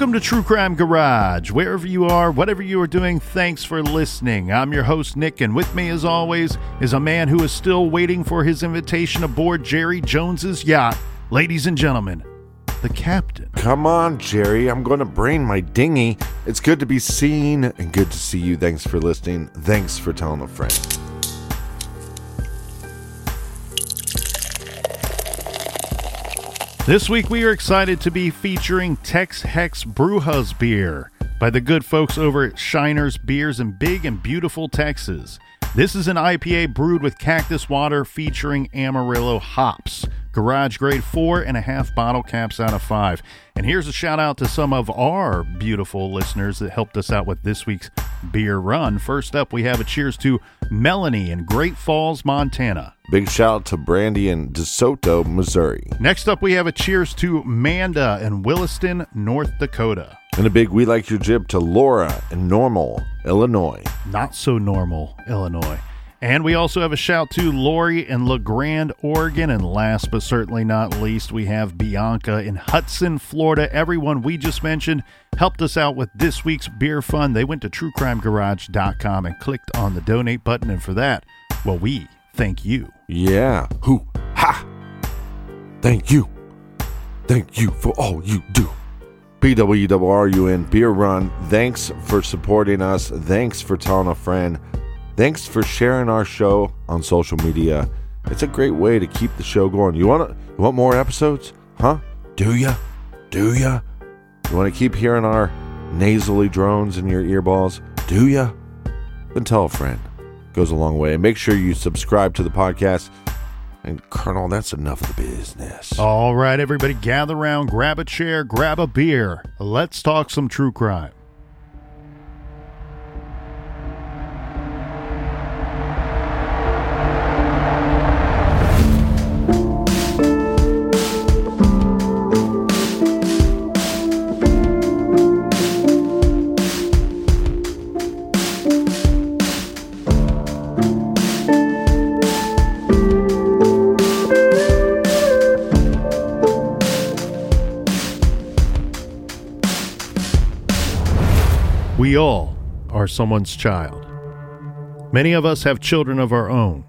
Welcome to True Crime Garage. Wherever you are, whatever you are doing, thanks for listening. I'm your host, Nick, and with me, as always, is a man who is still waiting for his invitation aboard Jerry Jones's yacht. Ladies and gentlemen, the captain. Come on, Jerry. I'm going to bring my dinghy. It's good to be seen and good to see you. Thanks for listening. Thanks for telling a friend. This week, we are excited to be featuring Tex Hex Brewhus beer by the good folks over at Shiners Beers in Big and Beautiful, Texas. This is an IPA brewed with cactus water featuring Amarillo hops. Garage grade four and a half bottle caps out of five. And here's a shout out to some of our beautiful listeners that helped us out with this week's beer run. First up, we have a cheers to Melanie in Great Falls, Montana. Big shout out to Brandy in DeSoto, Missouri. Next up, we have a cheers to Manda in Williston, North Dakota. And a big we like your jib to Laura in Normal, Illinois. Not so normal, Illinois. And we also have a shout to Lori in La Grande, Oregon. And last but certainly not least, we have Bianca in Hudson, Florida. Everyone we just mentioned helped us out with this week's beer fund. They went to truecrimegarage.com and clicked on the donate button. And for that, well, we thank you. Yeah. Who? Ha! Thank you. Thank you for all you do. PWRUN Beer Run. Thanks for supporting us. Thanks for telling a friend. Thanks for sharing our show on social media. It's a great way to keep the show going. You want you want more episodes? Huh? Do ya? Do ya? You want to keep hearing our nasally drones in your earballs? Do ya? Then tell a friend. It Goes a long way. And make sure you subscribe to the podcast. And Colonel, that's enough of the business. All right, everybody, gather around, grab a chair, grab a beer. Let's talk some true crime. We all are someone's child. Many of us have children of our own.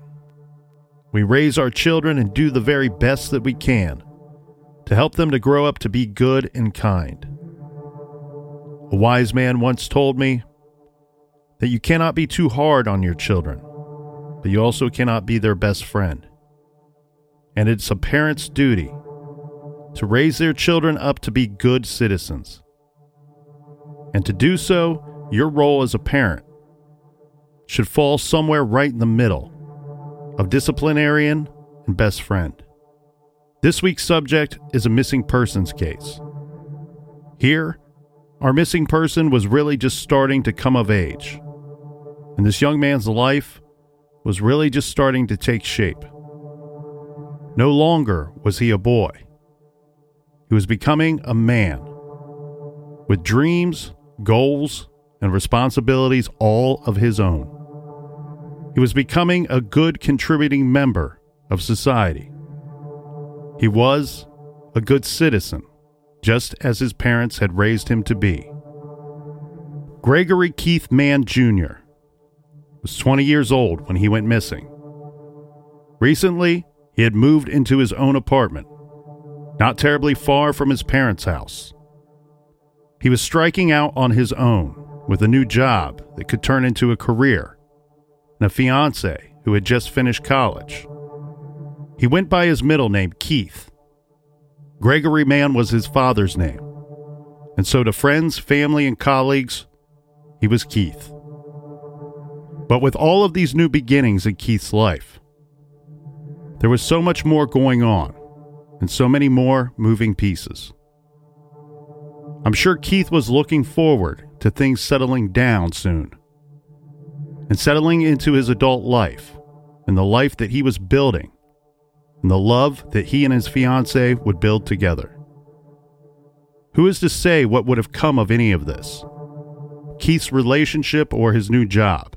We raise our children and do the very best that we can to help them to grow up to be good and kind. A wise man once told me that you cannot be too hard on your children, but you also cannot be their best friend. And it's a parent's duty to raise their children up to be good citizens. And to do so, your role as a parent should fall somewhere right in the middle of disciplinarian and best friend. This week's subject is a missing persons case. Here, our missing person was really just starting to come of age. and this young man's life was really just starting to take shape. No longer was he a boy, he was becoming a man with dreams, goals, and responsibilities all of his own. He was becoming a good contributing member of society. He was a good citizen, just as his parents had raised him to be. Gregory Keith Mann Jr. was 20 years old when he went missing. Recently, he had moved into his own apartment, not terribly far from his parents' house. He was striking out on his own with a new job that could turn into a career and a fiance who had just finished college. He went by his middle name, Keith. Gregory Mann was his father's name, and so to friends, family, and colleagues, he was Keith. But with all of these new beginnings in Keith's life, there was so much more going on and so many more moving pieces. I'm sure Keith was looking forward to things settling down soon and settling into his adult life and the life that he was building and the love that he and his fiancee would build together. Who is to say what would have come of any of this? Keith's relationship or his new job?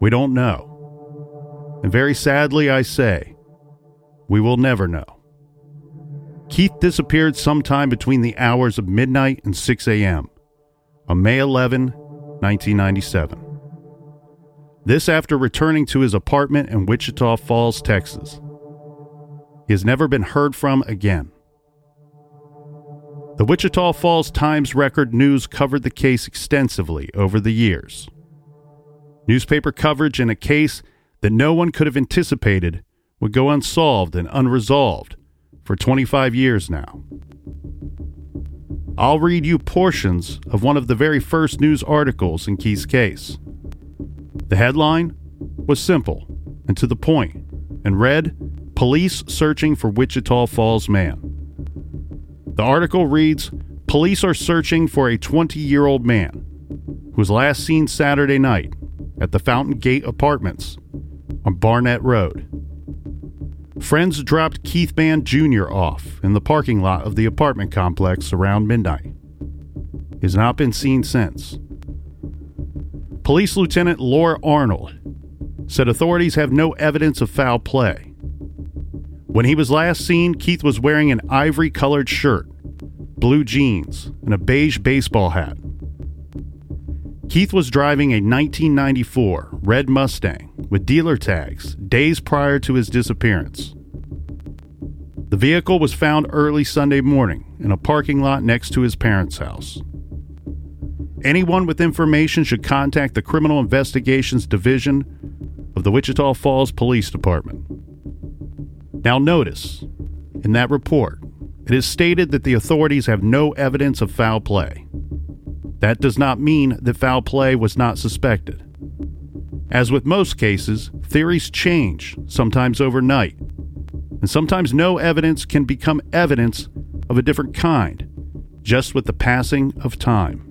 We don't know. And very sadly, I say, we will never know. Keith disappeared sometime between the hours of midnight and 6 a.m. on May 11, 1997. This after returning to his apartment in Wichita Falls, Texas. He has never been heard from again. The Wichita Falls Times Record News covered the case extensively over the years. Newspaper coverage in a case that no one could have anticipated would go unsolved and unresolved for 25 years now. I'll read you portions of one of the very first news articles in Keith's case. The headline was simple and to the point and read Police Searching for Wichita Falls Man. The article reads Police are searching for a 20 year old man who was last seen Saturday night at the Fountain Gate Apartments on Barnett Road. Friends dropped Keith Mann Jr. off in the parking lot of the apartment complex around midnight. He has not been seen since. Police Lieutenant Laura Arnold said authorities have no evidence of foul play. When he was last seen, Keith was wearing an ivory colored shirt, blue jeans, and a beige baseball hat. Keith was driving a 1994 red Mustang with dealer tags days prior to his disappearance. The vehicle was found early Sunday morning in a parking lot next to his parents' house. Anyone with information should contact the Criminal Investigations Division of the Wichita Falls Police Department. Now, notice in that report, it is stated that the authorities have no evidence of foul play. That does not mean that foul play was not suspected. As with most cases, theories change, sometimes overnight, and sometimes no evidence can become evidence of a different kind, just with the passing of time.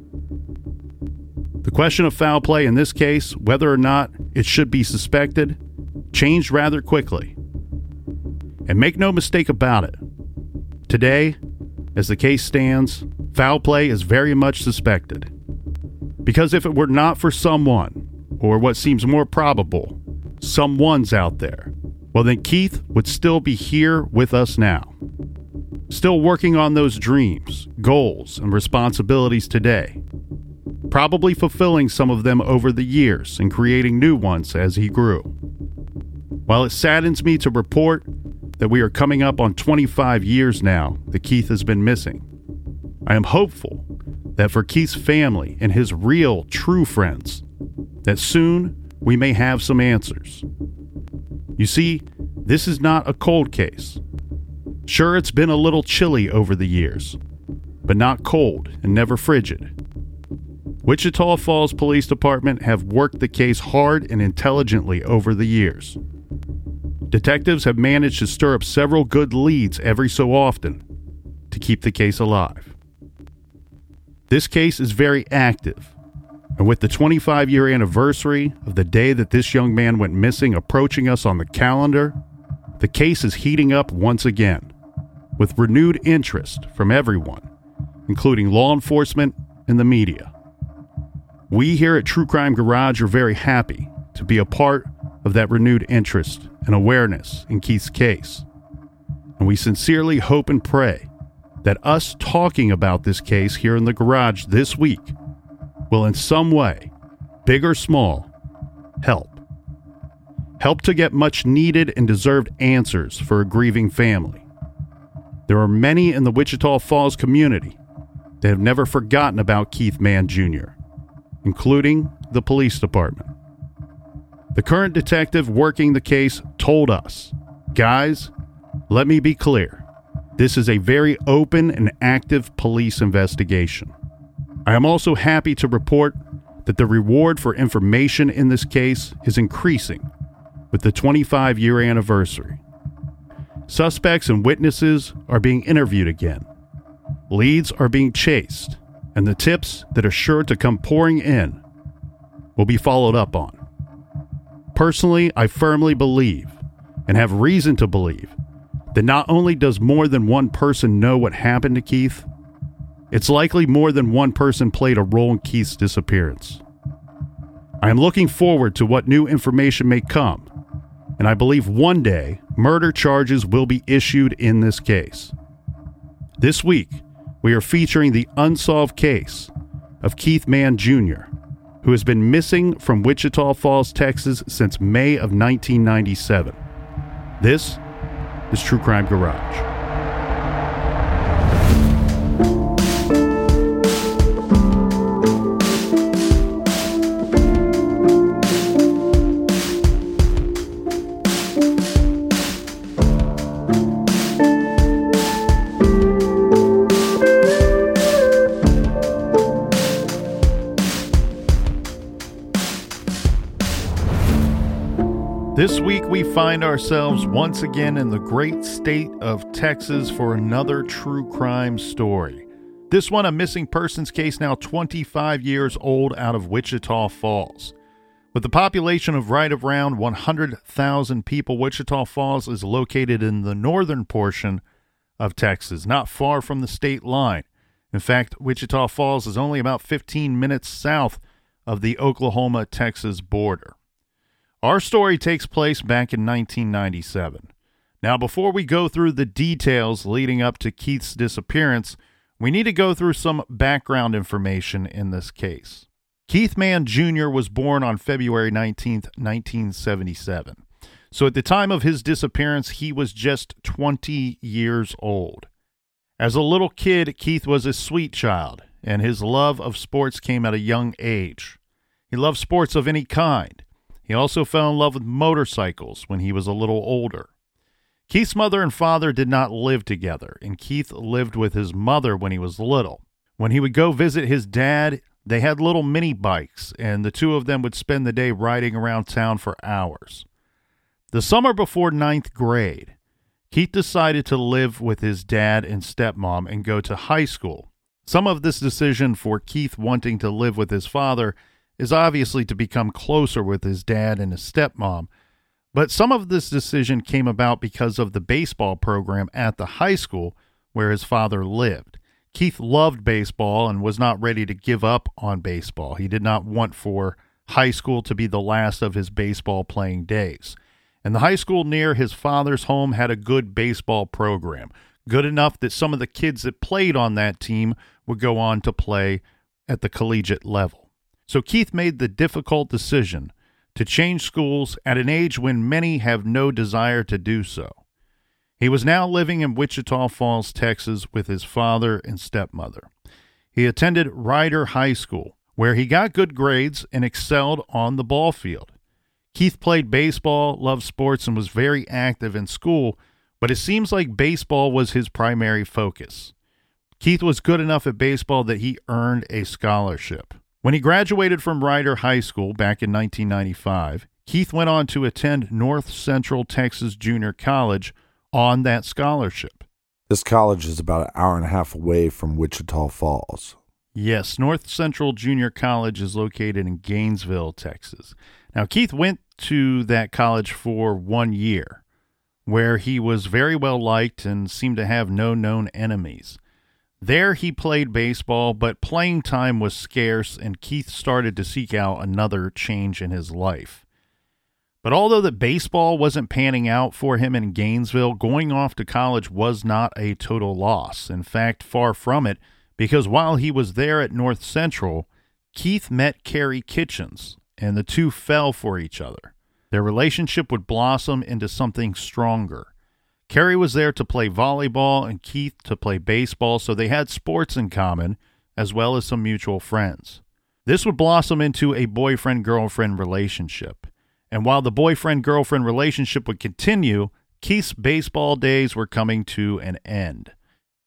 The question of foul play in this case, whether or not it should be suspected, changed rather quickly. And make no mistake about it, today, as the case stands, foul play is very much suspected. Because if it were not for someone, or what seems more probable, someone's out there, well, then Keith would still be here with us now. Still working on those dreams, goals, and responsibilities today probably fulfilling some of them over the years and creating new ones as he grew. While it saddens me to report that we are coming up on 25 years now that Keith has been missing, I am hopeful that for Keith's family and his real, true friends, that soon we may have some answers. You see, this is not a cold case. Sure, it's been a little chilly over the years, but not cold and never frigid. Wichita Falls Police Department have worked the case hard and intelligently over the years. Detectives have managed to stir up several good leads every so often to keep the case alive. This case is very active, And with the 25 year anniversary of the day that this young man went missing approaching us on the calendar, the case is heating up once again, with renewed interest from everyone, including law enforcement and the media. We here at True Crime Garage are very happy to be a part of that renewed interest and awareness in Keith's case. And we sincerely hope and pray that us talking about this case here in the garage this week will, in some way, big or small, help. Help to get much needed and deserved answers for a grieving family. There are many in the Wichita Falls community that have never forgotten about Keith Mann Jr., including the police department. The current detective working the case told us, guys, let me be clear. This is a very open and active police investigation. I am also happy to report that the reward for information in this case is increasing with the 25 year anniversary. Suspects and witnesses are being interviewed again. Leads are being chased, and the tips that are sure to come pouring in will be followed up on. Personally, I firmly believe, and have reason to believe, that not only does more than one person know what happened to Keith, it's likely more than one person played a role in Keith's disappearance. I am looking forward to what new information may come, and I believe one day murder charges will be issued in this case. This week, we are featuring the unsolved case of Keith Mann Jr., who has been missing from Wichita Falls, Texas since May of 1997. This is True Crime Garage. Find ourselves once again in the great state of Texas for another true crime story. This one, a missing persons case now 25 years old out of Wichita Falls. With a population of right around 100,000 people, Wichita Falls is located in the northern portion of Texas, not far from the state line. In fact, Wichita Falls is only about 15 minutes south of the Oklahoma Texas border. Our story takes place back in 1997. Now, before we go through the details leading up to Keith's disappearance, we need to go through some background information in this case. Keith Mann Jr. was born on February 19, 1977. So at the time of his disappearance, he was just 20 years old. As a little kid, Keith was a sweet child, and his love of sports came at a young age. He loved sports of any kind. He also fell in love with motorcycles when he was a little older. Keith's mother and father did not live together, and Keith lived with his mother when he was little. When he would go visit his dad, they had little mini bikes, and the two of them would spend the day riding around town for hours. The summer before ninth grade, Keith decided to live with his dad and stepmom and go to high school. Some of this decision for Keith wanting to live with his father is obviously to become closer with his dad and his stepmom. But some of this decision came about because of the baseball program at the high school where his father lived. Keith loved baseball and was not ready to give up on baseball. He did not want for high school to be the last of his baseball playing days. And the high school near his father's home had a good baseball program, good enough that some of the kids that played on that team would go on to play at the collegiate level. So Keith made the difficult decision to change schools at an age when many have no desire to do so. He was now living in Wichita Falls, Texas, with his father and stepmother. He attended Rider High School, where he got good grades and excelled on the ball field. Keith played baseball, loved sports, and was very active in school, but it seems like baseball was his primary focus. Keith was good enough at baseball that he earned a scholarship. When he graduated from Rider High School back in 1995, Keith went on to attend North Central Texas Junior College on that scholarship. This college is about an hour and a half away from Wichita Falls. Yes, North Central Junior College is located in Gainesville, Texas. Now, Keith went to that college for one year, where he was very well liked and seemed to have no known enemies. There, he played baseball, but playing time was scarce, and Keith started to seek out another change in his life. But although that baseball wasn't panning out for him in Gainesville, going off to college was not a total loss. In fact, far from it because while he was there at North Central, Keith met Carrie Kitchens, and the two fell for each other. Their relationship would blossom into something stronger. Carrie was there to play volleyball and Keith to play baseball, so they had sports in common as well as some mutual friends. This would blossom into a boyfriend girlfriend relationship. And while the boyfriend girlfriend relationship would continue, Keith's baseball days were coming to an end.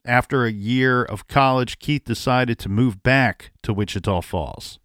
After a year of college, Keith decided to move back to Wichita Falls.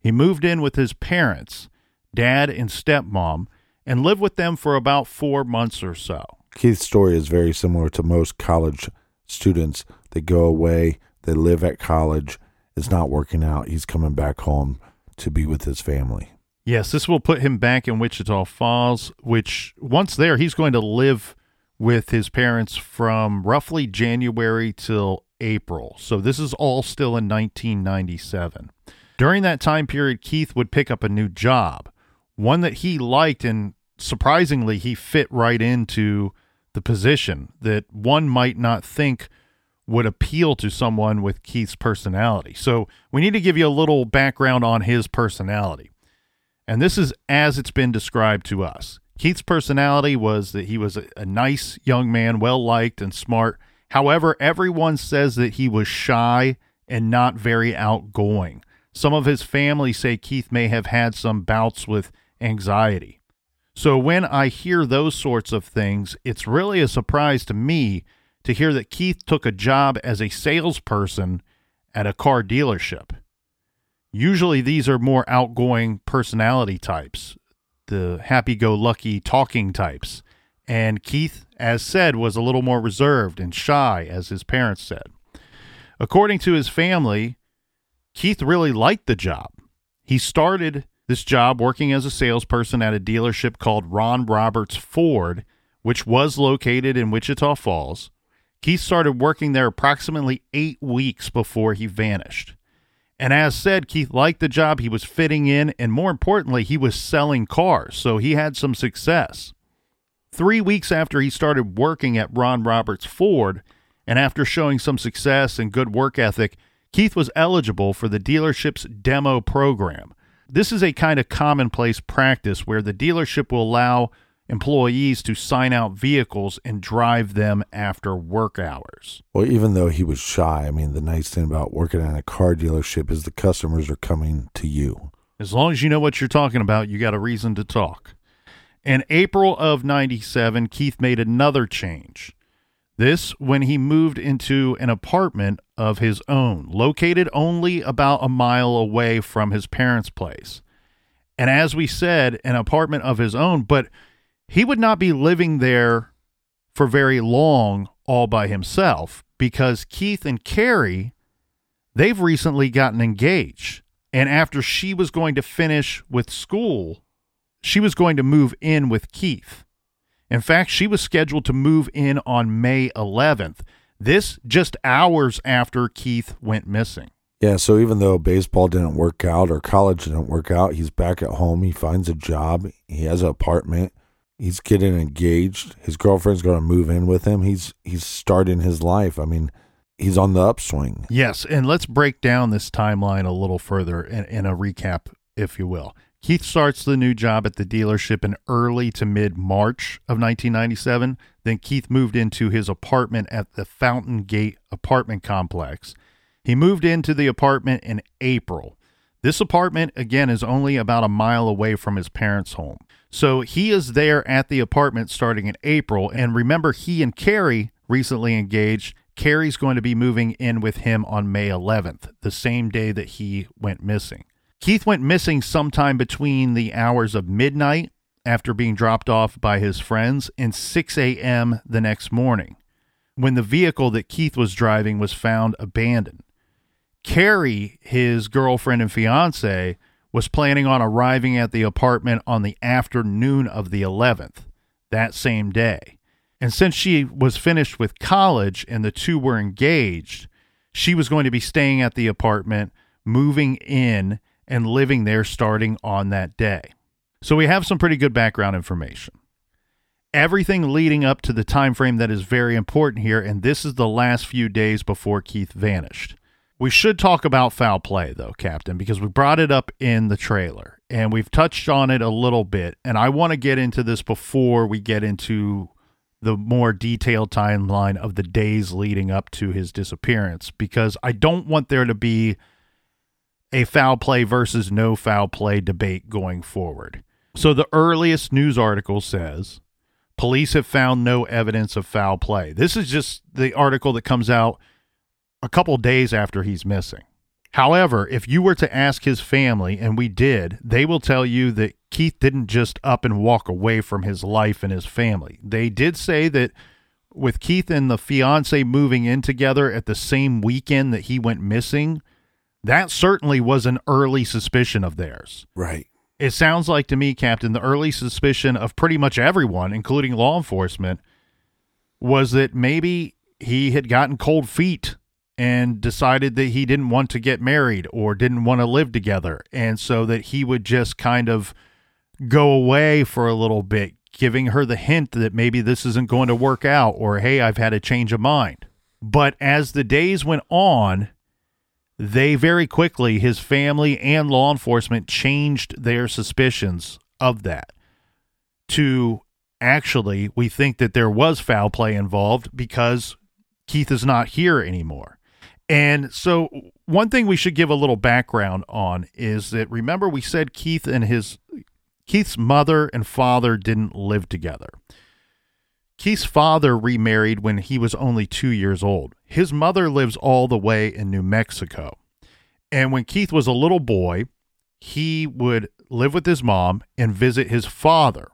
He moved in with his parents, dad and stepmom, and lived with them for about four months or so. Keith's story is very similar to most college students. They go away, they live at college, it's not working out. He's coming back home to be with his family. Yes, this will put him back in Wichita Falls, which once there, he's going to live with his parents from roughly January till April. So this is all still in 1997. During that time period, Keith would pick up a new job, one that he liked, and surprisingly, he fit right into the position that one might not think would appeal to someone with Keith's personality. So we need to give you a little background on his personality. And this is as it's been described to us. Keith's personality was that he was a, a nice young man, well liked and smart. However, everyone says that he was shy and not very outgoing. Some of his family say Keith may have had some bouts with anxiety. So when I hear those sorts of things, it's really a surprise to me to hear that Keith took a job as a salesperson at a car dealership. Usually these are more outgoing personality types the happy go lucky talking types. And Keith, as said, was a little more reserved and shy, as his parents said. According to his family, Keith really liked the job. He started this job working as a salesperson at a dealership called Ron Roberts Ford, which was located in Wichita Falls. Keith started working there approximately eight weeks before he vanished. And as said, Keith liked the job. He was fitting in, and more importantly, he was selling cars, so he had some success. Three weeks after he started working at Ron Roberts Ford, and after showing some success and good work ethic, Keith was eligible for the dealership's demo program. This is a kind of commonplace practice where the dealership will allow employees to sign out vehicles and drive them after work hours. Well, even though he was shy, I mean, the nice thing about working at a car dealership is the customers are coming to you. As long as you know what you're talking about, you got a reason to talk. In April of 97, Keith made another change. This when he moved into an apartment of his own, located only about a mile away from his parents' place. And as we said, an apartment of his own, but he would not be living there for very long all by himself because Keith and Carrie, they've recently gotten engaged. And after she was going to finish with school, she was going to move in with Keith. In fact, she was scheduled to move in on May 11th. This just hours after Keith went missing. Yeah, so even though baseball didn't work out or college didn't work out, he's back at home. He finds a job. He has an apartment. He's getting engaged. His girlfriend's going to move in with him. He's he's starting his life. I mean, he's on the upswing. Yes, and let's break down this timeline a little further in, in a recap, if you will. Keith starts the new job at the dealership in early to mid March of 1997. Then Keith moved into his apartment at the Fountain Gate apartment complex. He moved into the apartment in April. This apartment, again, is only about a mile away from his parents' home. So he is there at the apartment starting in April. And remember, he and Carrie recently engaged. Carrie's going to be moving in with him on May 11th, the same day that he went missing. Keith went missing sometime between the hours of midnight after being dropped off by his friends and 6 a.m. the next morning when the vehicle that Keith was driving was found abandoned. Carrie, his girlfriend and fiance, was planning on arriving at the apartment on the afternoon of the 11th, that same day. And since she was finished with college and the two were engaged, she was going to be staying at the apartment, moving in, and living there starting on that day. So we have some pretty good background information. Everything leading up to the time frame that is very important here, and this is the last few days before Keith vanished. We should talk about foul play, though, Captain, because we brought it up in the trailer and we've touched on it a little bit. And I want to get into this before we get into the more detailed timeline of the days leading up to his disappearance, because I don't want there to be a foul play versus no foul play debate going forward. So the earliest news article says police have found no evidence of foul play. This is just the article that comes out a couple days after he's missing. However, if you were to ask his family, and we did, they will tell you that Keith didn't just up and walk away from his life and his family. They did say that with Keith and the fiance moving in together at the same weekend that he went missing, that certainly was an early suspicion of theirs. Right. It sounds like to me, Captain, the early suspicion of pretty much everyone, including law enforcement, was that maybe he had gotten cold feet and decided that he didn't want to get married or didn't want to live together. And so that he would just kind of go away for a little bit, giving her the hint that maybe this isn't going to work out or, hey, I've had a change of mind. But as the days went on, they very quickly, his family and law enforcement changed their suspicions of that to actually, we think that there was foul play involved because Keith is not here anymore. And so, one thing we should give a little background on is that remember we said Keith and his Keith's mother and father didn't live together. Keith's father remarried when he was only two years old. His mother lives all the way in New Mexico. And when Keith was a little boy, he would live with his mom and visit his father.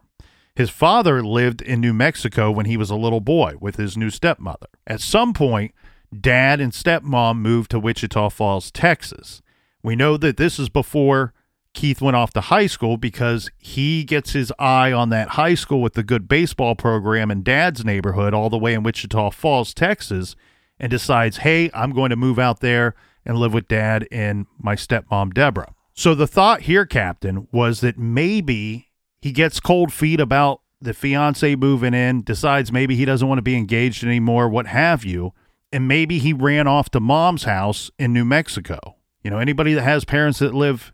His father lived in New Mexico when he was a little boy with his new stepmother. At some point, dad and stepmom moved to Wichita Falls, Texas. We know that this is before Keith went off to high school because he gets his eye on that high school with the good baseball program in dad's neighborhood all the way in Wichita Falls, Texas, and decides, hey, I'm going to move out there and live with dad and my stepmom, Deborah. So the thought here, Captain, was that maybe he gets cold feet about the fiance moving in, decides maybe he doesn't want to be engaged anymore, what have you and maybe he ran off to mom's house in New Mexico. You know, anybody that has parents that live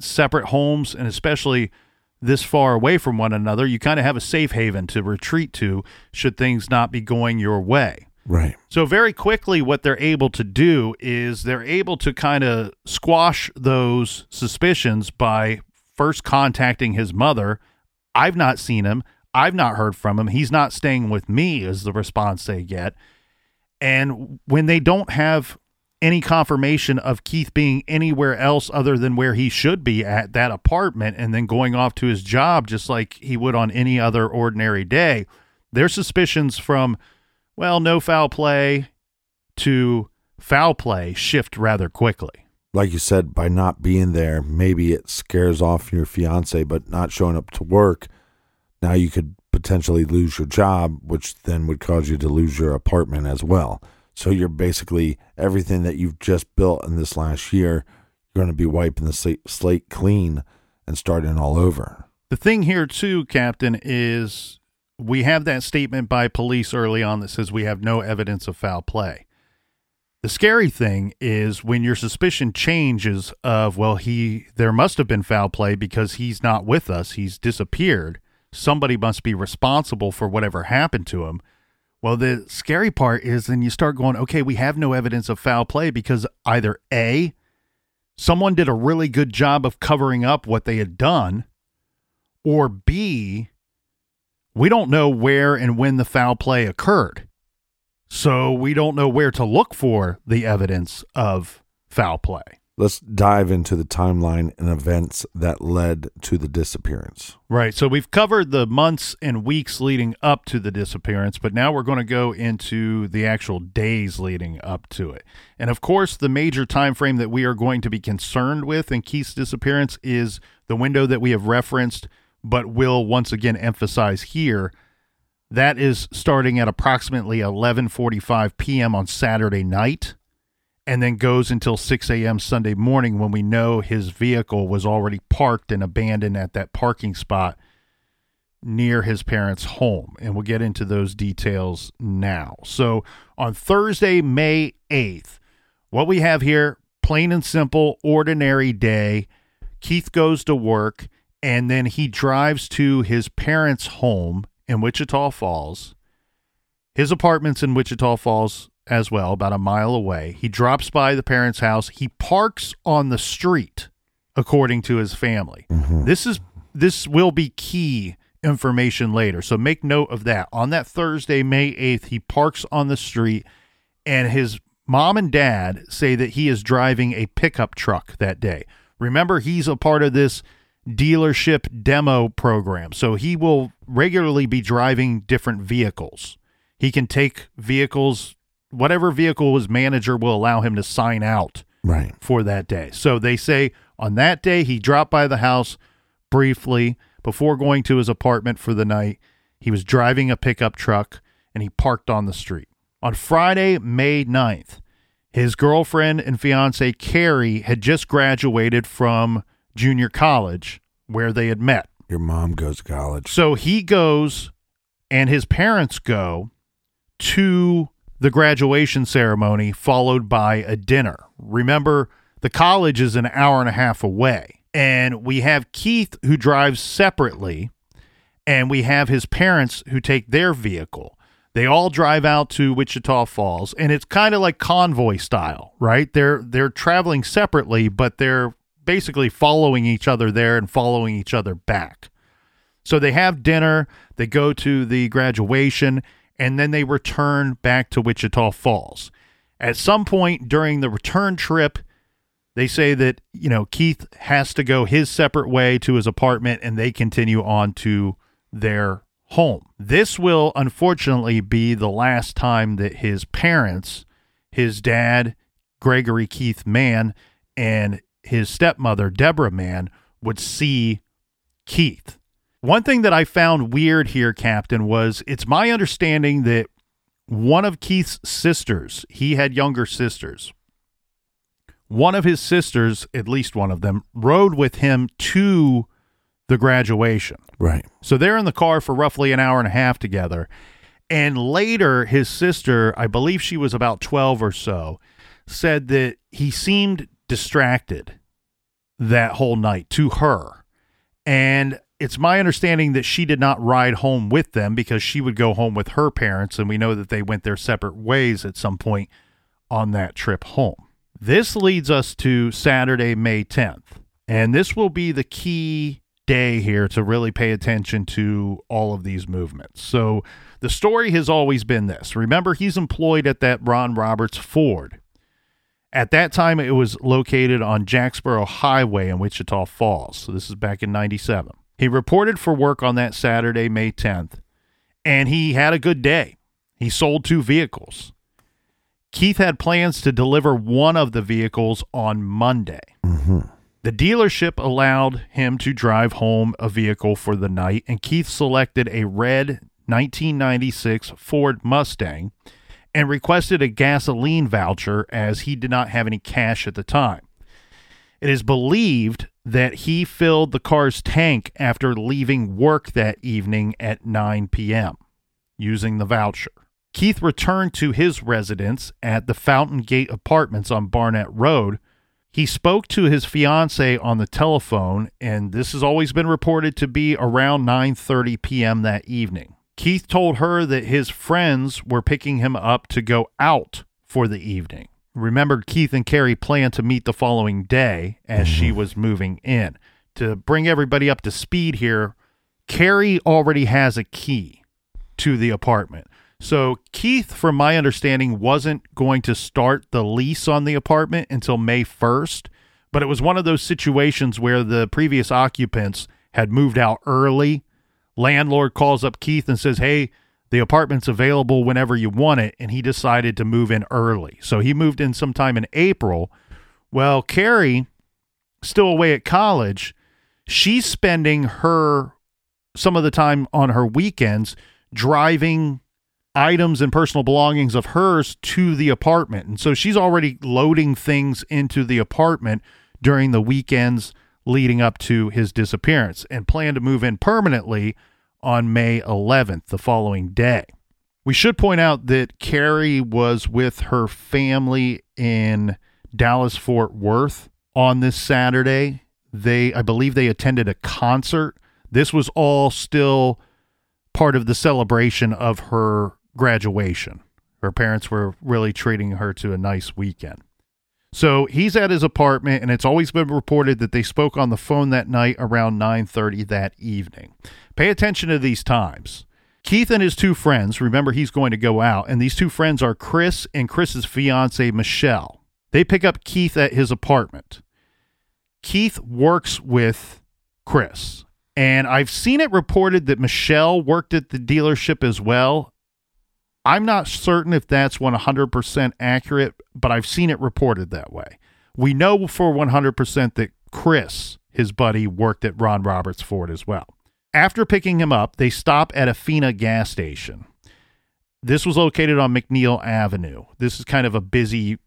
separate homes and especially this far away from one another, you kind of have a safe haven to retreat to should things not be going your way. Right. So, very quickly, what they're able to do is they're able to kind of squash those suspicions by first contacting his mother. I've not seen him. I've not heard from him. He's not staying with me, is the response they get. And when they don't have any confirmation of Keith being anywhere else other than where he should be at that apartment and then going off to his job just like he would on any other ordinary day, their suspicions from, well, no foul play to foul play shift rather quickly. Like you said, by not being there, maybe it scares off your fiance, but not showing up to work. Now you could potentially lose your job, which then would cause you to lose your apartment as well. So you're basically everything that you've just built in this last year, you're going to be wiping the slate clean and starting all over. The thing here, too, Captain, is we have that statement by police early on that says we have no evidence of foul play. The scary thing is when your suspicion changes of, well, he there must have been foul play because he's not with us, he's disappeared somebody must be responsible for whatever happened to him. Well, the scary part is then you start going, okay, we have no evidence of foul play because either A, someone did a really good job of covering up what they had done, or B, we don't know where and when the foul play occurred. So we don't know where to look for the evidence of foul play. Let's dive into the timeline and events that led to the disappearance. Right. So we've covered the months and weeks leading up to the disappearance, but now we're going to go into the actual days leading up to it. And of course, the major time frame that we are going to be concerned with in Keith's disappearance is the window that we have referenced, but will once again emphasize here. That is starting at approximately 11:45 p.m. on Saturday night and then goes until 6 a.m. Sunday morning when we know his vehicle was already parked and abandoned at that parking spot near his parents' home. And we'll get into those details now. So on Thursday, May 8th, what we have here, plain and simple, ordinary day. Keith goes to work and then he drives to his parents' home in Wichita Falls. His apartment's in Wichita Falls as well, about a mile away. He drops by the parents' house. He parks on the street, according to his family. Mm-hmm. This is this will be key information later. So make note of that. On that Thursday, May 8th, he parks on the street and his mom and dad say that he is driving a pickup truck that day. Remember, he's a part of this dealership demo program. So he will regularly be driving different vehicles. He can take vehicles whatever vehicle his manager will allow him to sign out Right. for that day. So they say on that day he dropped by the house briefly before going to his apartment for the night. He was driving a pickup truck and he parked on the street. On Friday, May 9th, his girlfriend and fiance Carrie had just graduated from junior college where they had met. Your mom goes to college. So he goes and his parents go to the graduation ceremony, followed by a dinner. Remember, the college is an hour and a half away. And we have Keith who drives separately, and we have his parents who take their vehicle. They all drive out to Wichita Falls, and it's kind of like convoy style, right? They're they're traveling separately, but they're basically following each other there and following each other back. So they have dinner, they go to the graduation, and then they return back to Wichita Falls. At some point during the return trip, they say that, you know, Keith has to go his separate way to his apartment and they continue on to their home. This will unfortunately be the last time that his parents, his dad, Gregory Keith Mann, and his stepmother, Deborah Mann, would see Keith. One thing that I found weird here, Captain, was it's my understanding that one of Keith's sisters, he had younger sisters. One of his sisters, at least one of them, rode with him to the graduation. Right. So they're in the car for roughly an hour and a half together. And later, his sister, I believe she was about 12 or so, said that he seemed distracted that whole night to her. And it's my understanding that she did not ride home with them because she would go home with her parents. And we know that they went their separate ways at some point on that trip home. This leads us to Saturday, May 10th. And this will be the key day here to really pay attention to all of these movements. So the story has always been this. Remember, he's employed at that Ron Roberts Ford. At that time, it was located on Jacksboro Highway in Wichita Falls. So this is back in 97. He reported for work on that Saturday, May 10th, and he had a good day. He sold two vehicles. Keith had plans to deliver one of the vehicles on Monday. Mm-hmm. The dealership allowed him to drive home a vehicle for the night, and Keith selected a red 1996 Ford Mustang and requested a gasoline voucher as he did not have any cash at the time. It is believed that he filled the car's tank after leaving work that evening at 9 p.m. using the voucher. Keith returned to his residence at the Fountain Gate Apartments on Barnett Road. He spoke to his fiancee on the telephone, and this has always been reported to be around 9:30 p.m. that evening. Keith told her that his friends were picking him up to go out for the evening. Remember, Keith and Carrie planned to meet the following day as she mm-hmm. was moving in. To bring everybody up to speed here, Carrie already has a key to the apartment. So Keith, from my understanding, wasn't going to start the lease on the apartment until May 1st. But it was one of those situations where the previous occupants had moved out early. Landlord calls up Keith and says, Hey, the apartment's available whenever you want it. And he decided to move in early. So he moved in sometime in April. Well, Carrie, still away at college, she's spending her some of the time on her weekends driving items and personal belongings of hers to the apartment. And so she's already loading things into the apartment during the weekends leading up to his disappearance and plan to move in permanently on May 11th, the following day. We should point out that Carrie was with her family in Dallas Fort Worth on this Saturday. They I believe they attended a concert. This was all still part of the celebration of her graduation. Her parents were really treating her to a nice weekend. So he's at his apartment, and it's always been reported that they spoke on the phone that night around 9:30 that evening. Pay attention to these times. Keith and his two friends, remember he's going to go out, and these two friends are Chris and Chris's fiance Michelle. They pick up Keith at his apartment. Keith works with Chris, and I've seen it reported that Michelle worked at the dealership as well. I'm not certain if that's 100% accurate, but I've seen it reported that way. We know for 100% that Chris, his buddy, worked at Ron Roberts Ford as well. After picking him up, they stop at a Fina gas station. This was located on McNiel Avenue. This is kind of a busy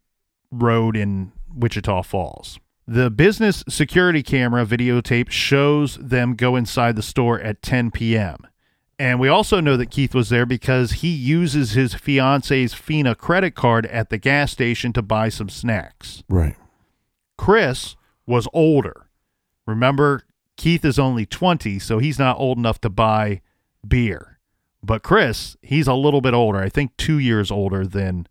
road in Wichita Falls. The business security camera videotape shows them go inside the store at 10 p.m. And we also know that Keith was there because he uses his fiance's Fina credit card at the gas station to buy some snacks. Right. Chris was older. Remember, Keith is only 20, so he's not old enough to buy beer. But Chris, he's a little bit older. I think two years older than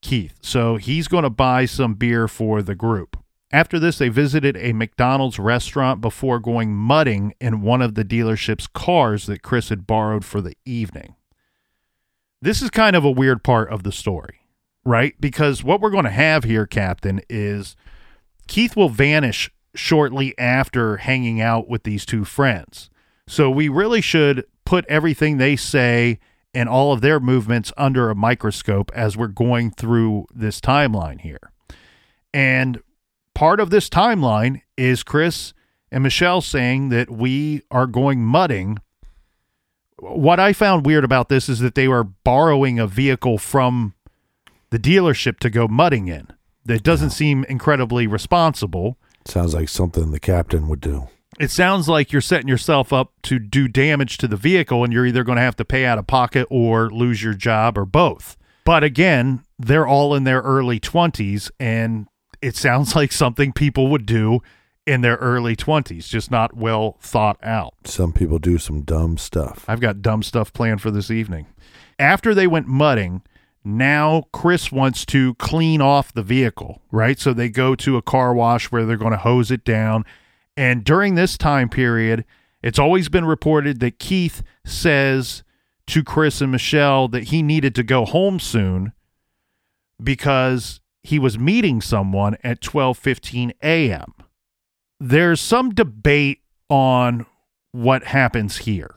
Keith. So he's going to buy some beer for the group. After this, they visited a McDonald's restaurant before going mudding in one of the dealership's cars that Chris had borrowed for the evening. This is kind of a weird part of the story, right? Because what we're going to have here, Captain, is Keith will vanish shortly after hanging out with these two friends. So we really should put everything they say and all of their movements under a microscope as we're going through this timeline here. And part of this timeline is Chris and Michelle saying that we are going mudding. What I found weird about this is that they were borrowing a vehicle from the dealership to go mudding in. That doesn't seem incredibly responsible. Sounds like something the captain would do. It sounds like you're setting yourself up to do damage to the vehicle and you're either going to have to pay out of pocket or lose your job or both. But again, they're all in their early 20s and it sounds like something people would do in their early 20s, just not well thought out. Some people do some dumb stuff. I've got dumb stuff planned for this evening. After they went mudding, now Chris wants to clean off the vehicle, right? So they go to a car wash where they're going to hose it down. And during this time period, it's always been reported that Keith says to Chris and Michelle that he needed to go home soon because he was meeting someone at 12:15 a.m. There's some debate on what happens here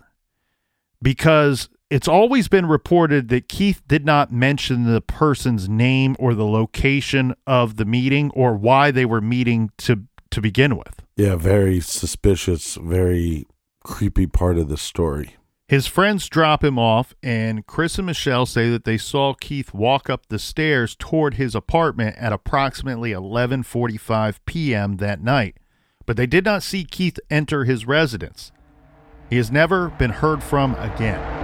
because it's always been reported that Keith did not mention the person's name or the location of the meeting or why they were meeting to to begin with. Yeah, very suspicious, very creepy part of the story. His friends drop him off, and Chris and Michelle say that they saw Keith walk up the stairs toward his apartment at approximately 11:45 p.m. that night, but they did not see Keith enter his residence. He has never been heard from again.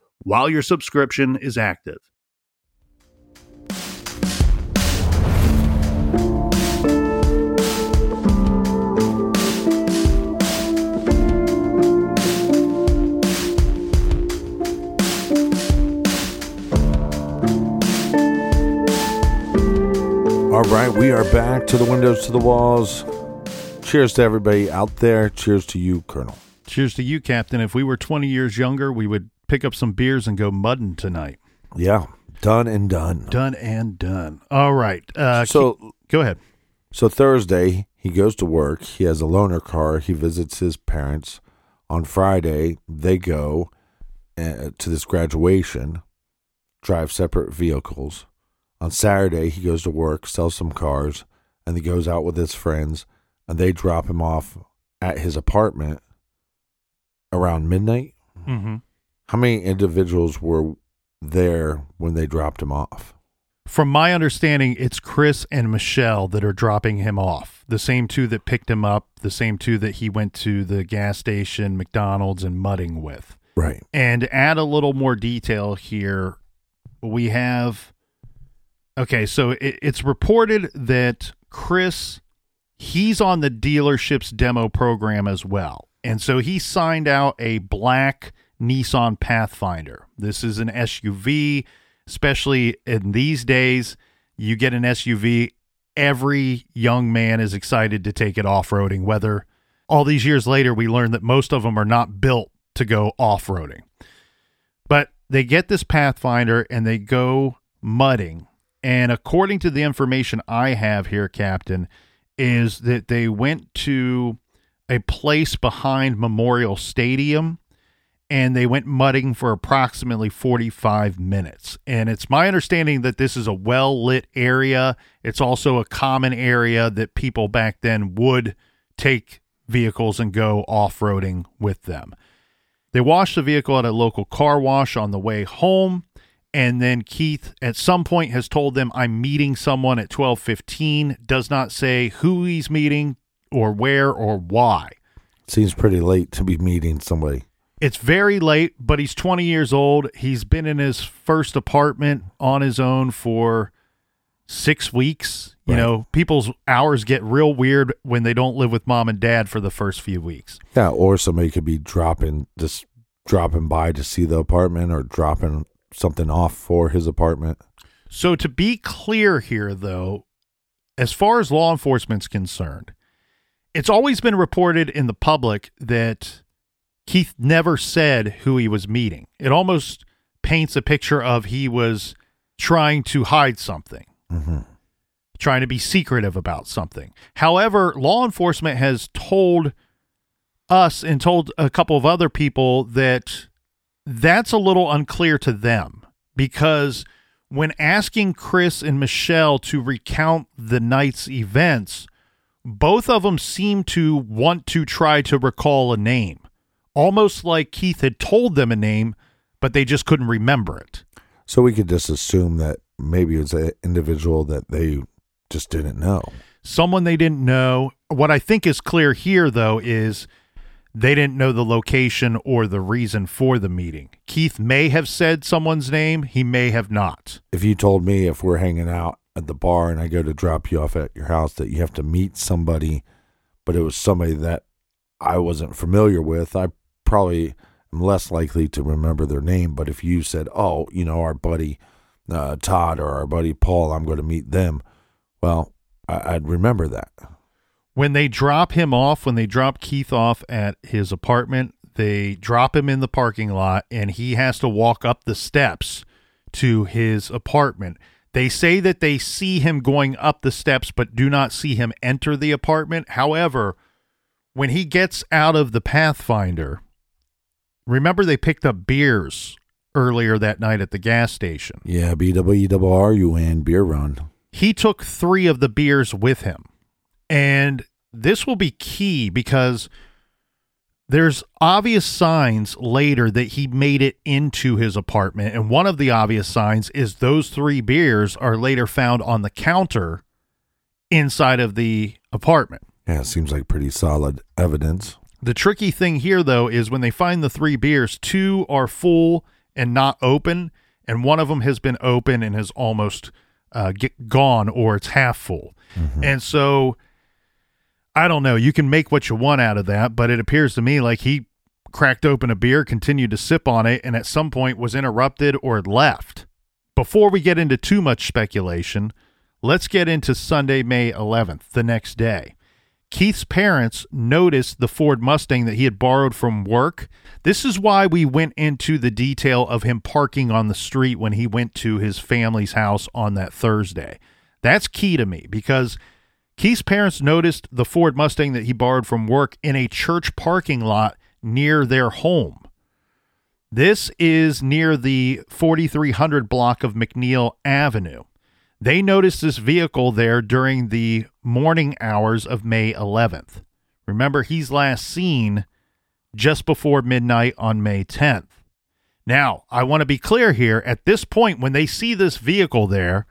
while your subscription is active. All right, we are back to the windows to the walls. Cheers to everybody out there. Cheers to you, Colonel. Cheers to you, Captain. If we were 20 years younger, we would pick up some beers and go mudding tonight. Yeah, done and done. Done and done. All right. Uh, So, keep- go ahead. so Thursday he goes to work. He has a loaner car. He visits his parents. On Friday they go uh, to this graduation, drive separate vehicles. On Saturday he goes to work, sells some cars, and he goes out with his friends, and they drop him off at his apartment around midnight. Mm-hmm. How many individuals were there when they dropped him off? From my understanding, it's Chris and Michelle that are dropping him off. The same two that picked him up, the same two that he went to the gas station, McDonald's, and mudding with. Right. And add a little more detail here, we have. Okay, so it, it's reported that Chris, he's on the dealership's demo program as well. And so he signed out a black Nissan Pathfinder. This is an SUV, especially in these days. You get an SUV, every young man is excited to take it off roading, whether all these years later we learn that most of them are not built to go off roading. But they get this Pathfinder and they go mudding. And according to the information I have here, Captain, is that they went to a place behind Memorial Stadium and they went mudding for approximately 45 minutes. And it's my understanding that this is a well lit area. It's also a common area that people back then would take vehicles and go off roading with them. They washed the vehicle at a local car wash on the way home. And then Keith at some point has told them I'm meeting someone at 12:15, does not say who he's meeting or where or why. Seems pretty late to be meeting somebody. It's very late, but he's 20 years old. He's been in his first apartment on his own for 6 weeks. You know, people's hours get real weird when they don't live with mom and dad for the first few weeks. Yeah, or somebody could be dropping just dropping by to see the apartment or dropping something off for his apartment. So to be clear here though, as far as law enforcement's concerned, it's always been reported in the public that Keith never said who he was meeting. It almost paints a picture of he was trying to hide something, hmm trying to be secretive about something. However, law enforcement has told us and told a couple of other people that that's a little unclear to them because when asking Chris and Michelle to recount the night's events, both of them seem to want to try to recall a name, almost like Keith had told them a name, but they just couldn't remember it. So we could just assume that maybe it was an individual that they just didn't know. Someone they didn't know. What I think is clear here, though, is they didn't know the location or the reason for the meeting. Keith may have said someone's name, he may have not. If you told me if we're hanging out at the bar and I go to drop you off at your house that you have to meet somebody, but it was somebody that I wasn't familiar with, I probably am less likely to remember their name. But if you said, "Oh, you know, our buddy uh, Todd or our buddy Paul, I'm going to meet them," well, I- I'd remember that. when they drop him off, when they drop Keith off at his apartment, they drop him in the parking lot and he has to walk up the steps to his apartment. They say that they see him going up the steps but do not see him enter the apartment. However, when he gets out of the Pathfinder, remember they picked up beers earlier that night at the gas station. Yeah, B W W R U N beer run. he took three of the beers with him. And this will be key because there's obvious signs later that he made it into his apartment. And one of the obvious signs is those three beers are later found on the counter inside of the apartment. Yeah, seems like pretty solid evidence. The tricky thing here, though, is when they find the three beers, two are full and not open, and one of them has been open and has almost uh, get gone or it's half full. And so I don't know. You can make what you want out of that, but it appears to me like he cracked open a beer, continued to sip on it, and at some point was interrupted or left. Before we get into too much speculation, let's get into Sunday, May 11th, the next day. Keith's parents noticed the Ford Mustang that he had borrowed from work. This is why we went into the detail of him parking on the street when he went to his family's house on that Thursday. That's key to me because Keith's parents noticed the Ford Mustang that he borrowed from work in a church parking lot near their home. This is near the 4300 block of McNiel Avenue. They noticed this vehicle there during the morning hours of May 11th. Remember, he's last seen just before midnight on May 10th. Now, I want to be clear here. At this point, when they see this vehicle there,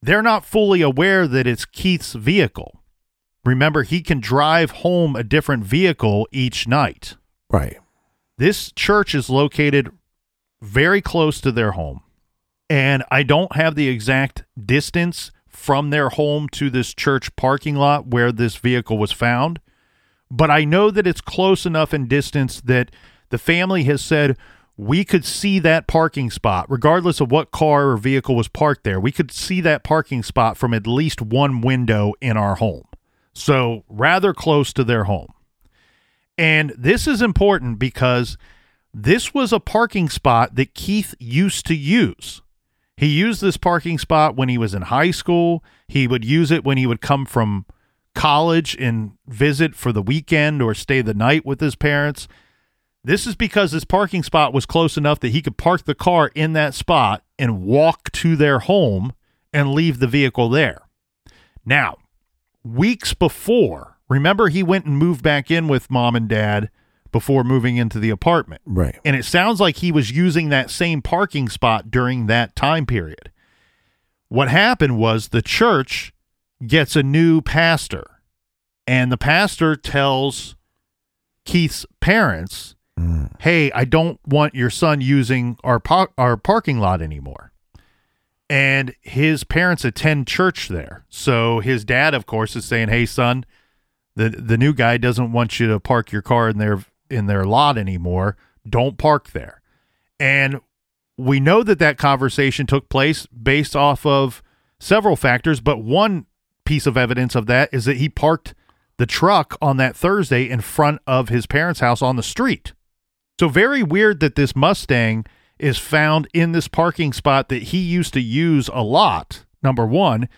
they're not fully aware that it's Keith's vehicle. Remember, he can drive home a different vehicle each night. Right. This church is located very close to their home and I don't have the exact distance from their home to this church parking lot where this vehicle was found, but I know that it's close enough in distance that the family has said we could see that parking spot, regardless of what car or vehicle was parked there. We could see that parking spot from at least one window in our home. So, rather close to their home. And this is important because this was a parking spot that Keith used to use. He used this parking spot when he was in high school. He would use it when he would come from college and visit for the weekend or stay the night with his parents. This is because this parking spot was close enough that he could park the car in that spot and walk to their home and leave the vehicle there. Now, weeks before, remember he went and moved back in with mom and dad before moving into the apartment. Right. And it sounds like he was using that same parking spot during that time period. What happened was the church gets a new pastor, and the pastor tells Keith's parents, Mm. "Hey, I don't want your son using our our parking lot anymore." And his parents attend church there. So his dad of course is saying, "Hey son, the the new guy doesn't want you to park your car in their in their lot anymore. Don't park there." And we know that that conversation took place based off of several factors, but one piece of evidence of that is that he parked the truck on that Thursday in front of his parents' house on the street. So very weird that this Mustang is found in this parking spot that he used to use a lot. Number 1,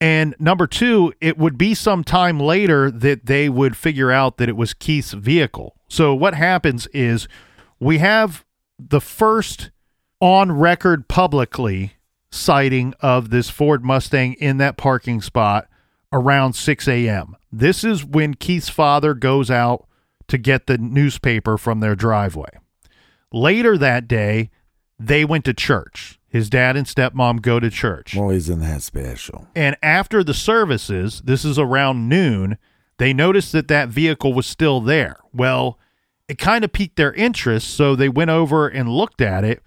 and number 2, it would be some time later that they would figure out that it was Keith's vehicle. So what happens is we have the first on record publicly sighting of this Ford Mustang in that parking spot around 6 a.m. This is when Keith's father goes out to get the newspaper from their driveway. Later that day, they went to church. His dad and stepmom go to church. Well, isn't that special. And after the services, this is around noon, they noticed that that vehicle was still there. Well, it kind of piqued their interest, so they went over and looked at it,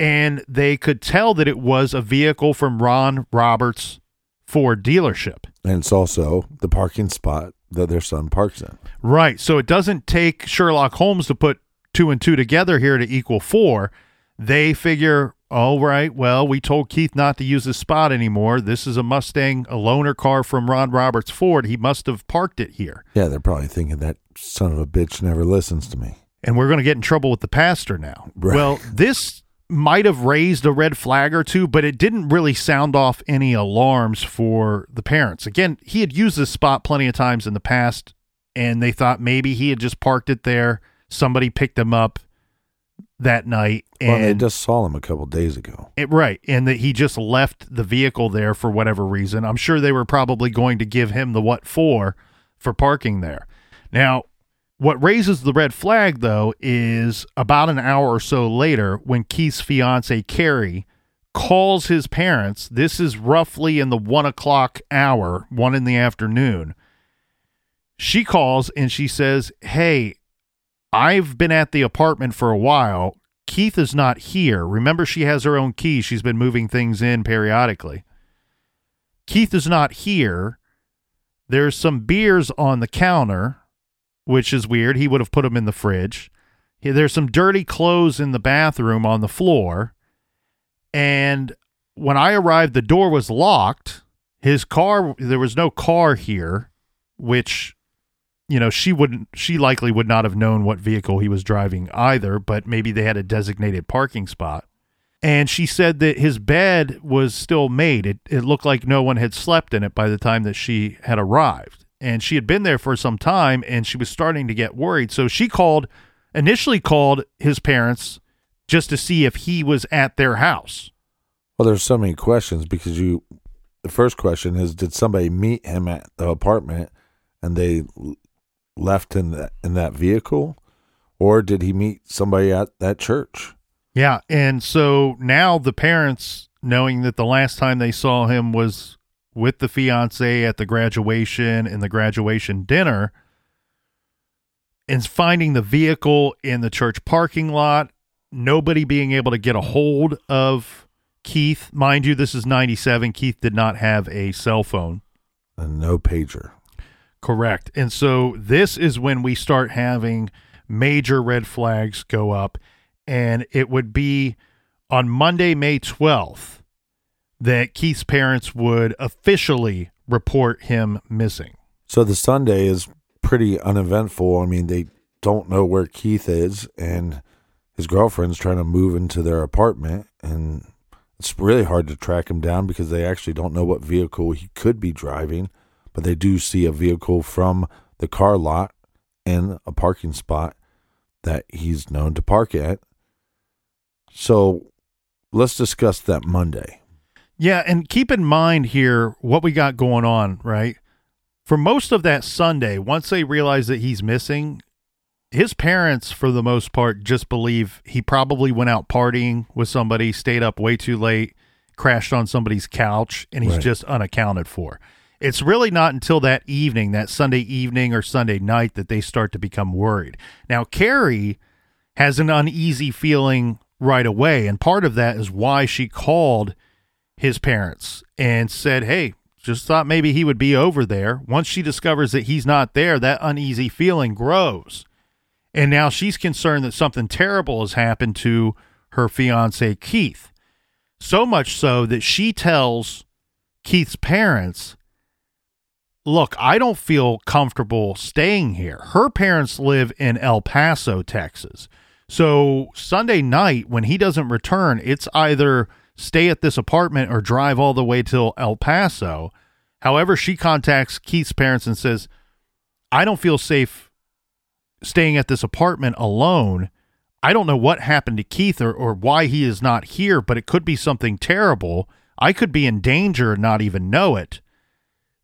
and they could tell that it was a vehicle from Ron Roberts Ford dealership. And it's also the parking spot that their son parks in. Right. So it doesn't take Sherlock Holmes to put two and two together here to equal four. They figure, all right, well, we told Keith not to use this spot anymore. This is a Mustang, a loaner car from Ron Roberts Ford. He must have parked it here. Yeah, they're probably thinking that son of a bitch never listens to me. And we're going to get in trouble with the pastor now. Right. Well, this might have raised a red flag or two, but it didn't really sound off any alarms for the parents. Again, he had used this spot plenty of times in the past, and they thought maybe he had just parked it there. Somebody picked him up that night. And well, they just saw him a couple days ago. it, right, and that he just left the vehicle there for whatever reason. I'm sure they were probably going to give him the what for for parking there. Now, what raises the red flag though is about an hour or so later when Keith's fiance Carrie calls his parents. This is roughly in the one o'clock hour, one in the afternoon. She calls and she says, Hey, I've been at the apartment for a while. Keith is not here. Remember, she has her own key. She's been moving things in periodically. Keith is not here. There's some beers on the counter, which is weird. He would have put them in the fridge. There's some dirty clothes in the bathroom on the floor. And when I arrived, the door was locked. his car there was no car here, which you know, she wouldn't she likely would not have known what vehicle he was driving either, but maybe they had a designated parking spot. And she said that his bed was still made. It it looked like no one had slept in it by the time that she had arrived. And she had been there for some time and she was starting to get worried. So she called initially called his parents just to see if he was at their house. Well, there's so many questions because you. The first question is, did somebody meet him at the apartment, and they left in that in that vehicle, or did he meet somebody at that church? Yeah, and so now the parents, knowing that the last time they saw him was with the fiance at the graduation and the graduation dinner, and finding the vehicle in the church parking lot, nobody being able to get a hold of Keith. Mind you, this is 97. Keith did not have a cell phone. And no pager. Correct. And so this is when we start having major red flags go up. And it would be on Monday, May 12th, that Keith's parents would officially report him missing. So the Sunday is pretty uneventful. I mean, they don't know where Keith is, and his girlfriend's trying to move into their apartment, and it's really hard to track him down because they actually don't know what vehicle he could be driving, but they do see a vehicle from the car lot in a parking spot that he's known to park at. So let's discuss that Monday. Yeah, and keep in mind here what we got going on, right? For most of that Sunday, once they realize that he's missing, his parents, for the most part, just believe he probably went out partying with somebody, stayed up way too late, crashed on somebody's couch, and he's Right. just unaccounted for. It's really not until that evening, that Sunday evening or Sunday night, that they start to become worried. Now, Carrie has an uneasy feeling right away, and part of that is why she called his parents and said, Hey, just thought maybe he would be over there. Once she discovers that he's not there, that uneasy feeling grows. And now she's concerned that something terrible has happened to her fiance, Keith. So much so that she tells Keith's parents, Look, I don't feel comfortable staying here. Her parents live in El Paso, Texas. So Sunday night, when he doesn't return, it's either stay at this apartment or drive all the way till El Paso. However, she contacts Keith's parents and says, I don't feel safe staying at this apartment alone. I don't know what happened to Keith or, or why he is not here, but it could be something terrible. I could be in danger and not even know it.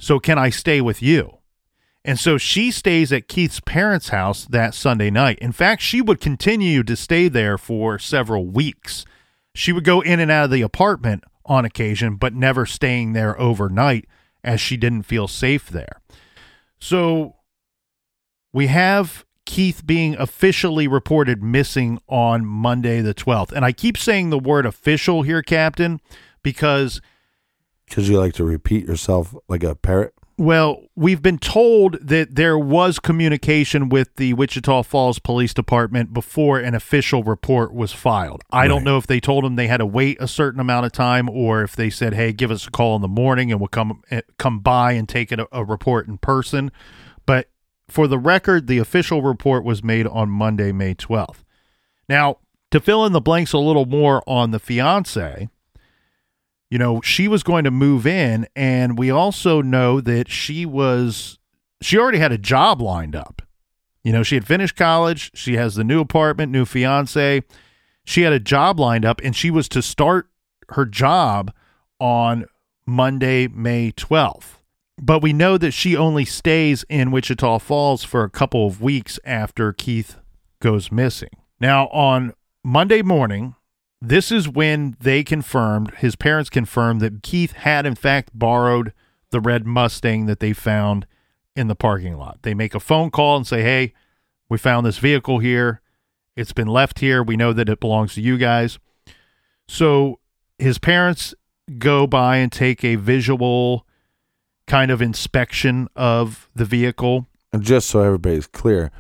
So, can I stay with you? And so she stays at Keith's parents' house that Sunday night. In fact, she would continue to stay there for several weeks. She would go in and out of the apartment on occasion, but never staying there overnight as she didn't feel safe there. So we have Keith being officially reported missing on Monday the 12th. And I keep saying the word official here, Captain, because Because you like to repeat yourself like a parrot. well, we've been told that there was communication with the Wichita Falls Police Department before an official report was filed. I don't know if they told them they had to wait a certain amount of time or if they said, "Hey, give us a call in the morning and we'll come eh, come by and take a, a report in person." But for the record, the official report was made on Monday, May 12th. Now, to fill in the blanks a little more on the fiance, you know, she was going to move in, and we also know that she was, she already had a job lined up. You know, she had finished college, she has the new apartment, new fiance. She had a job lined up, and she was to start her job on Monday, May 12th. But we know that she only stays in Wichita Falls for a couple of weeks after Keith goes missing. Now, on Monday morning, this is when they confirmed, his parents confirmed that Keith had, in fact, borrowed the red Mustang that they found in the parking lot. They make a phone call and say, Hey, we found this vehicle here. It's been left here. We know that it belongs to you guys. So his parents go by and take a visual kind of inspection of the vehicle. And just so everybody's clear,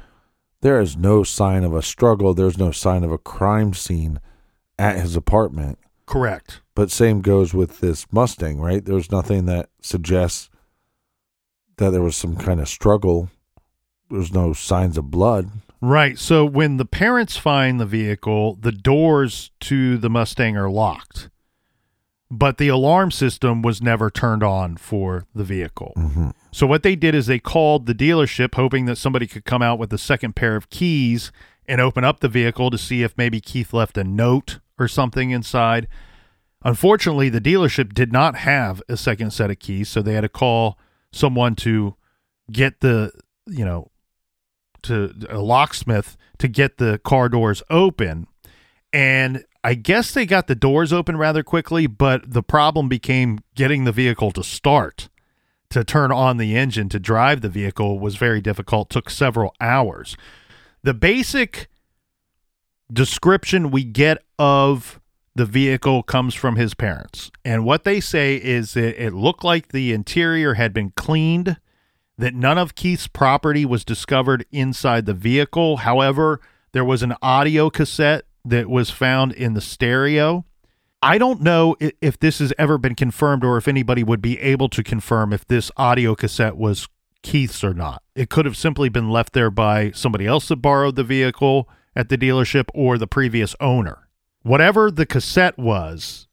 there is no sign of a struggle. There's no sign of a crime scene at his apartment. Correct. But same goes with this Mustang, right? There's nothing that suggests that there was some kind of struggle. There's no signs of blood. Right. So when the parents find the vehicle, the doors to the Mustang are locked, but the alarm system was never turned on for the vehicle. Mm-hmm. So what they did is they called the dealership, hoping that somebody could come out with a second pair of keys and open up the vehicle to see if maybe Keith left a note or something inside. Unfortunately, the dealership did not have a second set of keys, so they had to call someone to get the, you know, to a locksmith to get the car doors open. And I guess they got the doors open rather quickly, but the problem became getting the vehicle to start, to turn on the engine to drive the vehicle was very difficult, took several hours. The basic description we get of the vehicle comes from his parents. And what they say is that it looked like the interior had been cleaned, that none of Keith's property was discovered inside the vehicle. However, there was an audio cassette that was found in the stereo. I don't know if this has ever been confirmed or if anybody would be able to confirm if this audio cassette was Keith's or not. It could have simply been left there by somebody else that borrowed the vehicle at the dealership or the previous owner whatever the cassette was,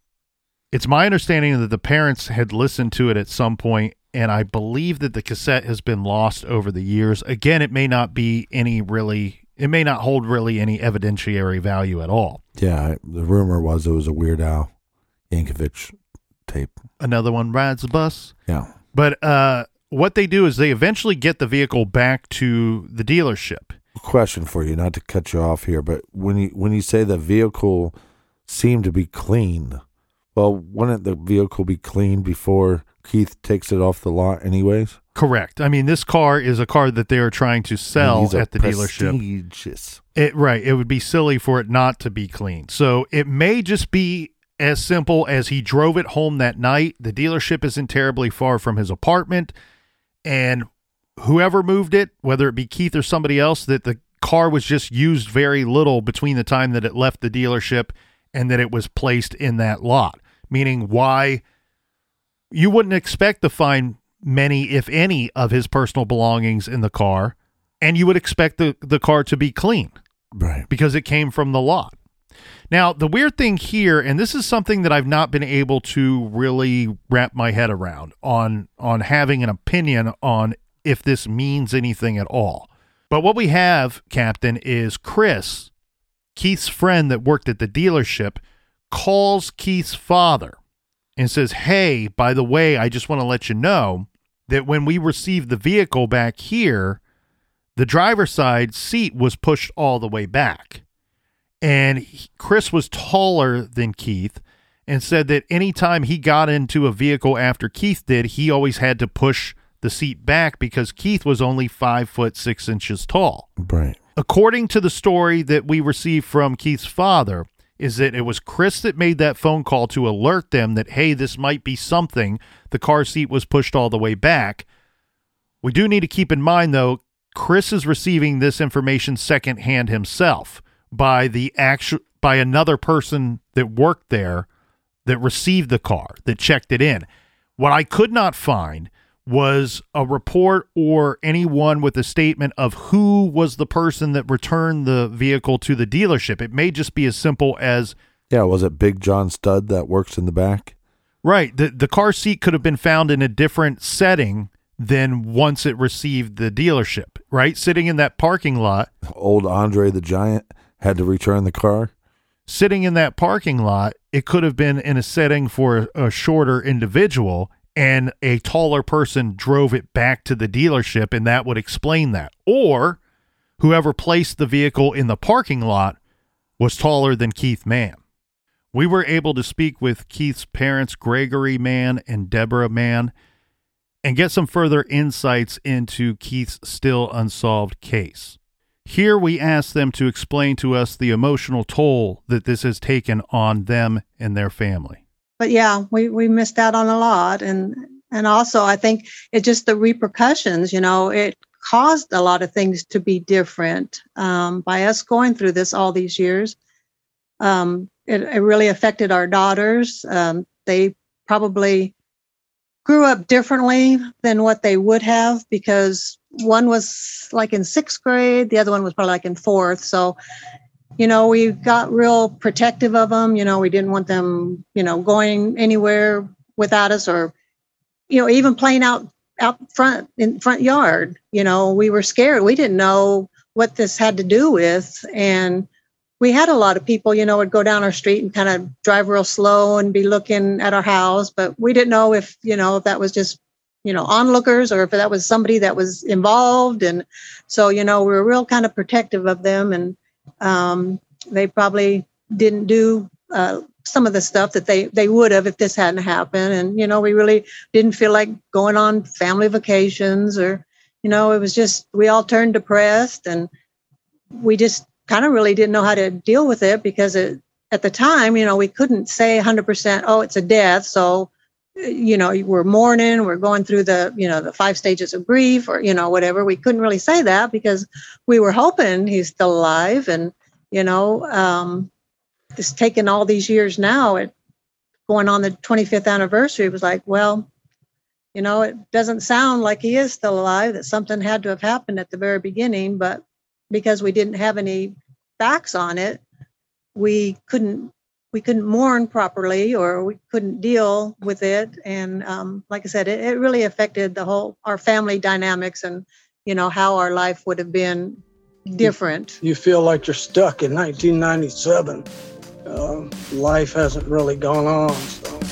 it's my understanding that the parents had listened to it at some point, and I believe that the cassette has been lost over the years. Again, it may not be any really, it may not hold really any evidentiary value at all. Yeah, the rumor was it was a Weird Al Yankovic tape. Another one rides the bus. Yeah. But uh, what they do is they eventually get the vehicle back to the dealership question for you, not to cut you off here, but when you when you say the vehicle seemed to be clean, well, wouldn't the vehicle be clean before Keith takes it off the lot, anyways? Correct. I mean, this car is a car that they are trying to sell at the dealership. It right. It would be silly for it not to be clean. So it may just be as simple as he drove it home that night. The dealership isn't terribly far from his apartment, and whoever moved it, whether it be Keith or somebody else, that the car was just used very little between the time that it left the dealership and that it was placed in that lot. Meaning, why you wouldn't expect to find many, if any, of his personal belongings in the car, and you would expect the, the car to be clean. Right. Because it came from the lot. Now, the weird thing here, and this is something that I've not been able to really wrap my head around on on having an opinion on if this means anything at all. But what we have, Captain, is Chris, Keith's friend that worked at the dealership, calls Keith's father and says, Hey, by the way, I just want to let you know that when we received the vehicle back here, the driver's side seat was pushed all the way back. And Chris was taller than Keith and said that anytime he got into a vehicle after Keith did, he always had to push the seat back because Keith was only five foot six inches tall. Right. According to the story that we received from Keith's father, is that it was Chris that made that phone call to alert them that, hey, this might be something. The car seat was pushed all the way back. We do need to keep in mind, though, Chris is receiving this information secondhand himself by the actual by another person that worked there that received the car that checked it in. What I could not find was a report or anyone with a statement of who was the person that returned the vehicle to the dealership. It may just be as simple as Yeah, was it Big John Stud that works in the back? Right. The the car seat could have been found in a different setting than once it received the dealership, right? Sitting in that parking lot. Old Andre the Giant had to return the car. Sitting in that parking lot, it could have been in a setting for a, a shorter individual and a taller person drove it back to the dealership, and that would explain that. Or whoever placed the vehicle in the parking lot was taller than Keith Mann. We were able to speak with Keith's parents, Gregory Mann and Deborah Mann, and get some further insights into Keith's still unsolved case. Here we asked them to explain to us the emotional toll that this has taken on them and their family but yeah, we we missed out on a lot, and and also I think it just the repercussions. You know, it caused a lot of things to be different um, by us going through this all these years. Um, it, it really affected our daughters. Um, they probably grew up differently than what they would have because one was like in sixth grade, the other one was probably like in fourth. So, you know, we got real protective of them. You know, we didn't want them, you know, going anywhere without us or, you know, even playing out out front in front yard. You know, we were scared. We didn't know what this had to do with. And we had a lot of people, you know, would go down our street and kind of drive real slow and be looking at our house, but we didn't know if, you know, if that was just, you know, onlookers or if that was somebody that was involved. And so, you know, we were real kind of protective of them and um, they probably didn't do uh, some of the stuff that they they would have if this hadn't happened and you know we really didn't feel like going on family vacations or you know it was just we all turned depressed and we just kind of really didn't know how to deal with it because it, at the time, you know, we couldn't say 100%, oh, it's a death. So, you know, we're mourning, we're going through the, you know, the five stages of grief or, you know, whatever. We couldn't really say that because we were hoping he's still alive. And, you know, um, it's taken all these years now, it going on the 25th anniversary it was like, well, you know, it doesn't sound like he is still alive, that something had to have happened at the very beginning, but because we didn't have any facts on it, we couldn't we couldn't mourn properly or we couldn't deal with it. And um, like I said, it, it really affected the whole our family dynamics and you know how our life would have been different. You feel like you're stuck in 1997. Uh, life hasn't really gone on. So.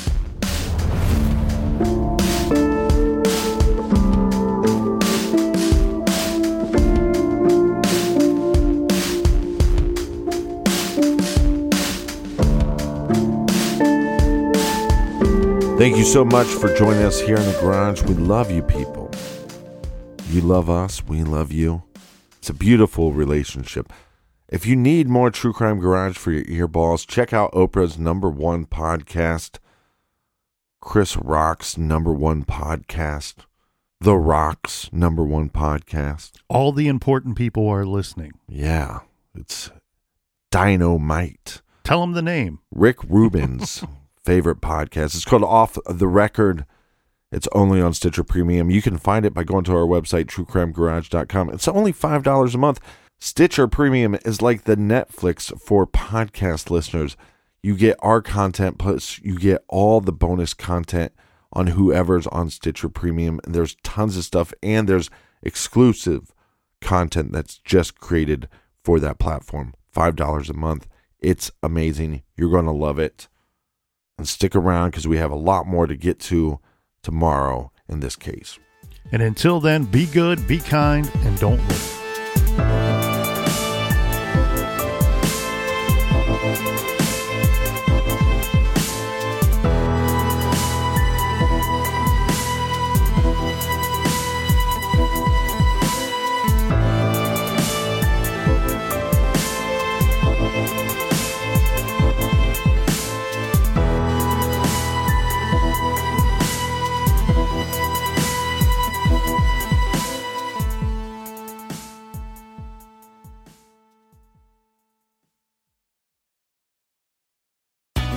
Thank you so much for joining us here in the garage. We love you people. You love us, we love you. It's a beautiful relationship. If you need more True Crime Garage for your earballs, check out Oprah's number one podcast, Chris Rock's number one podcast, The Rock's number one podcast. All the important people are listening. Yeah, it's dynamite. Tell them the name. Rick Rubin's favorite podcast. It's called Off the Record. It's only on Stitcher Premium. You can find it by going to our website, truecrimegarage.com. It's only $5 a month. Stitcher Premium is like the Netflix for podcast listeners. You get our content, plus you get all the bonus content on whoever's on Stitcher Premium. And there's tons of stuff, and there's exclusive content that's just created for that platform. $5 a month. It's amazing. You're going to love it. And stick around because we have a lot more to get to tomorrow in this case. And until then, be good, be kind, and don't live.